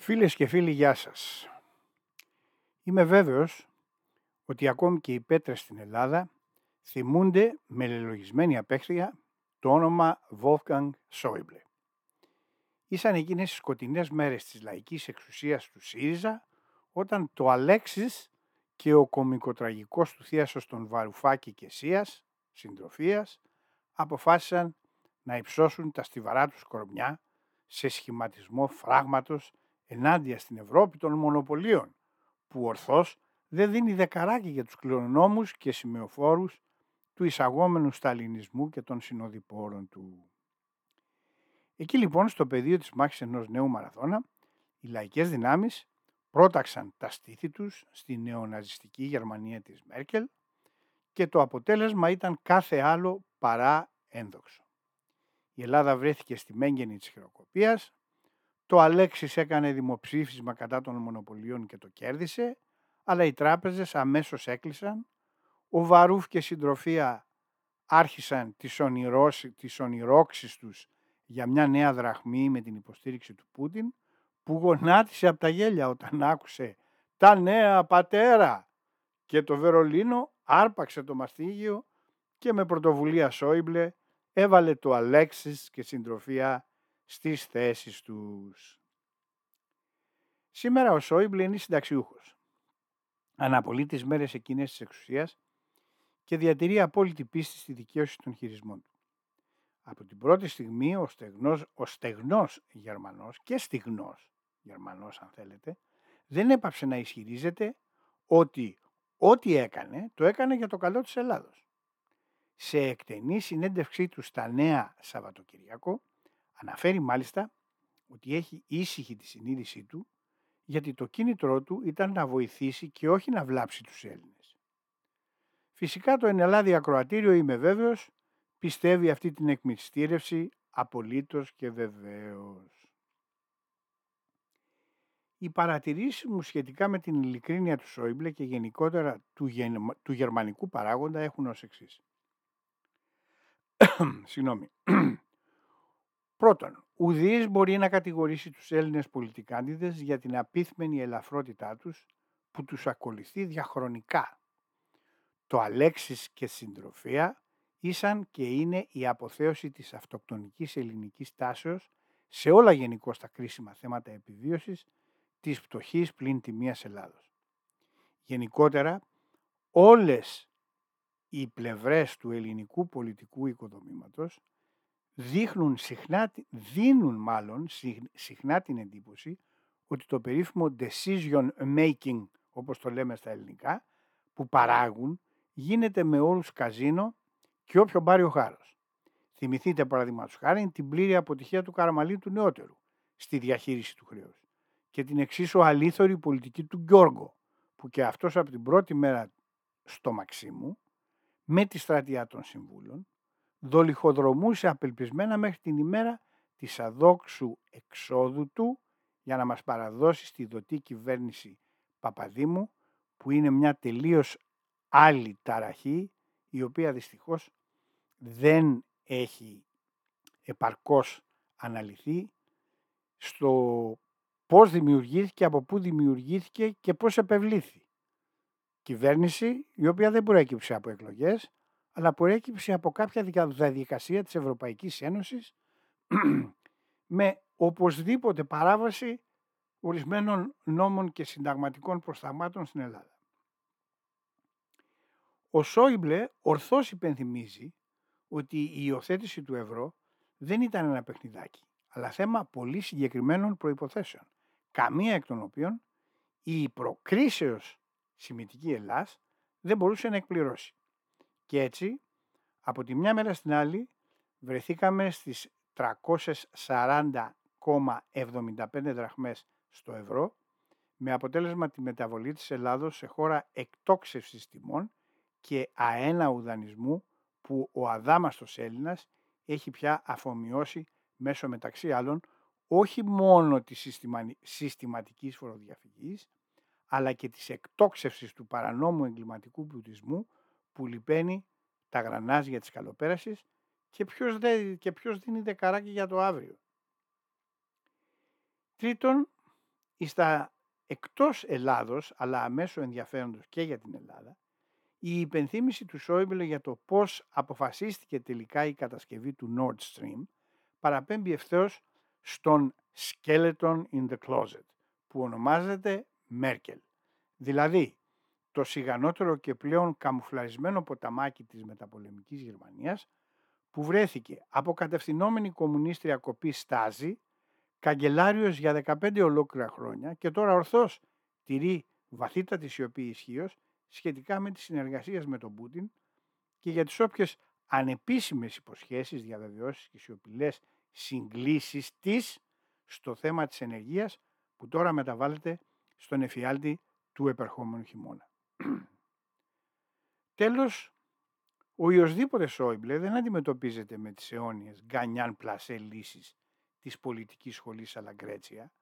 Φίλες και φίλοι, γεια σας. Είμαι βέβαιος ότι ακόμη και οι πέτρες στην Ελλάδα θυμούνται με λελογισμένη απέχθεια το όνομα Wolfgang Schäuble. Ήσαν εκείνες οι σκοτεινές μέρες της λαϊκής εξουσίας του ΣΥΡΙΖΑ όταν το Αλέξης και ο κομικοτραγικός του θείασος των Βαρουφάκη και Σίας, συντροφίας, αποφάσισαν να υψώσουν τα στιβαρά τους κορμιά σε σχηματισμό φράγματος ενάντια στην Ευρώπη των μονοπωλίων, που ορθώς δεν δίνει δεκαράκι για τους κληρονόμους και σημεοφόρους του εισαγόμενου σταλινισμού και των συνοδοιπόρων του. Εκεί λοιπόν στο πεδίο της μάχης ενός νέου μαραθώνα, οι λαϊκές δυνάμεις πρόταξαν τα στήθη τους στη νεοναζιστική Γερμανία της Μέρκελ και το αποτέλεσμα ήταν κάθε άλλο παρά ένδοξο. Η Ελλάδα βρέθηκε στη μέγενη της χειροκοπίας, το Αλέξης έκανε δημοψήφισμα κατά των μονοπωλίων και το κέρδισε, αλλά οι τράπεζες αμέσως έκλεισαν, ο Βαρούφ και συντροφία άρχισαν τις, ονειρώσεις, τις ονειρόξεις τους για μια νέα δραχμή με την υποστήριξη του Πούτιν, που γονάτισε από τα γέλια όταν άκουσε «Τα νέα πατέρα» και το Βερολίνο άρπαξε το μαστίγιο και με πρωτοβουλία Σόιμπλε έβαλε το Αλέξης και συντροφία στις θέσεις τους. Σήμερα ο Σόιμπλε είναι συνταξιούχος. Αναπολύει τις μέρες εκείνες της εξουσίας και διατηρεί απόλυτη πίστη στη δικαίωση των χειρισμών του. Από την πρώτη στιγμή ο στεγνός, ο στεγνός Γερμανός και στιγνός Γερμανός αν θέλετε, δεν έπαψε να ισχυρίζεται ότι ό,τι έκανε, το έκανε για το καλό της Ελλάδος. Σε εκτενή συνέντευξή του στα Νέα Σαββατοκυριακό, Αναφέρει μάλιστα ότι έχει ήσυχη τη συνείδησή του γιατί το κίνητρό του ήταν να βοηθήσει και όχι να βλάψει τους Έλληνες. Φυσικά το ενελάδι ακροατήριο είμαι βέβαιος πιστεύει αυτή την εκμυστήρευση απολύτως και βεβαίως. Οι παρατηρήσεις μου σχετικά με την ειλικρίνεια του Σόιμπλε και γενικότερα του, του γερμανικού παράγοντα έχουν ως εξής. Συγγνώμη. Πρώτον, ουδής μπορεί να κατηγορήσει τους Έλληνες πολιτικάντιδες για την απίθμενη ελαφρότητά τους που τους ακολουθεί διαχρονικά. Το Αλέξης και συντροφία ήσαν και είναι η αποθέωση της αυτοκτονικής ελληνικής τάσεως σε όλα γενικώ τα κρίσιμα θέματα επιβίωσης της πτωχής πλην τιμίας Ελλάδος. Γενικότερα, όλες οι πλευρές του ελληνικού πολιτικού οικοδομήματος δείχνουν συχνά, δίνουν μάλλον συχνά την εντύπωση ότι το περίφημο decision making, όπως το λέμε στα ελληνικά, που παράγουν, γίνεται με όρους καζίνο και όποιο πάρει ο χάρος. Θυμηθείτε παραδείγματος χάρη την πλήρη αποτυχία του Καραμαλή του νεότερου στη διαχείριση του χρέους και την εξίσου αλήθωρη πολιτική του Γιώργο που και αυτός από την πρώτη μέρα στο Μαξίμου με τη στρατεία των συμβούλων δολιχοδρομούσε απελπισμένα μέχρι την ημέρα της αδόξου εξόδου του για να μας παραδώσει στη δοτή κυβέρνηση Παπαδήμου που είναι μια τελείως άλλη ταραχή η οποία δυστυχώς δεν έχει επαρκώς αναλυθεί στο πώς δημιουργήθηκε, από πού δημιουργήθηκε και πώς επευλήθη. Κυβέρνηση η οποία δεν προέκυψε από εκλογές αλλά προέκυψε από κάποια διαδικασία της Ευρωπαϊκής Ένωσης με οπωσδήποτε παράβαση ορισμένων νόμων και συνταγματικών προσταγμάτων στην Ελλάδα. Ο Σόιμπλε ορθώς υπενθυμίζει ότι η υιοθέτηση του ευρώ δεν ήταν ένα παιχνιδάκι, αλλά θέμα πολύ συγκεκριμένων προϋποθέσεων, καμία εκ των οποίων η προκρίσεως σημητική Ελλάς δεν μπορούσε να εκπληρώσει. Και έτσι, από τη μια μέρα στην άλλη, βρεθήκαμε στις 340,75 δραχμές στο ευρώ, με αποτέλεσμα τη μεταβολή της Ελλάδος σε χώρα εκτόξευσης τιμών και αέναου δανεισμού που ο αδάμαστος Έλληνας έχει πια αφομοιώσει μέσω μεταξύ άλλων όχι μόνο της συστηματικής φοροδιαφυγής, αλλά και της εκτόξευσης του παρανόμου εγκληματικού πλουτισμού που λυπαίνει τα γρανάζια της καλοπέρασης και ποιος, δε, και ποιος δίνει δεκαράκι για το αύριο. Τρίτον, στα εκτός Ελλάδος, αλλά αμέσως ενδιαφέροντος και για την Ελλάδα, η υπενθύμηση του Σόιμπλε για το πώς αποφασίστηκε τελικά η κατασκευή του Nord Stream παραπέμπει ευθέως στον skeleton in the closet που ονομάζεται Μέρκελ. Δηλαδή, το σιγανότερο και πλέον καμουφλαρισμένο ποταμάκι της μεταπολεμικής Γερμανίας που βρέθηκε από κατευθυνόμενη κομμουνίστρια κοπής Στάζη, καγκελάριος για 15 ολόκληρα χρόνια και τώρα ορθώς τηρεί βαθύτατη σιωπή ισχύως σχετικά με τις συνεργασίες με τον Πούτιν και για τις όποιες ανεπίσημες υποσχέσεις, διαβεβαιώσεις και σιωπηλές συγκλήσεις της στο θέμα της ενεργείας που τώρα μεταβάλλεται στον εφιάλτη του επερχόμενου χειμώνα. Τέλος, ο οποιοσδήποτε Σόιμπλε δεν αντιμετωπίζεται με τις αιώνιες γκανιάν πλασέ λύσεις της πολιτικής σχολής Αλαγκρέτσια,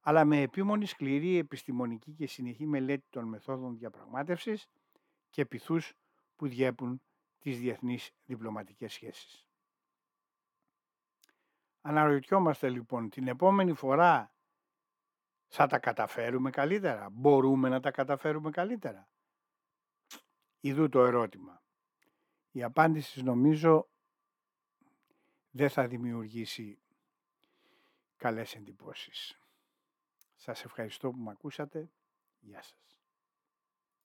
αλλά με επίμονη σκληρή επιστημονική και συνεχή μελέτη των μεθόδων διαπραγμάτευσης και πυθούς που διέπουν τις διεθνείς διπλωματικές σχέσεις. Αναρωτιόμαστε λοιπόν την επόμενη φορά θα τα καταφέρουμε καλύτερα, μπορούμε να τα καταφέρουμε καλύτερα; Ιδού το ερώτημα. Η απάντηση νομίζω δεν θα δημιουργήσει καλές εντυπώσεις. Σας ευχαριστώ που με ακούσατε. Γεια σας.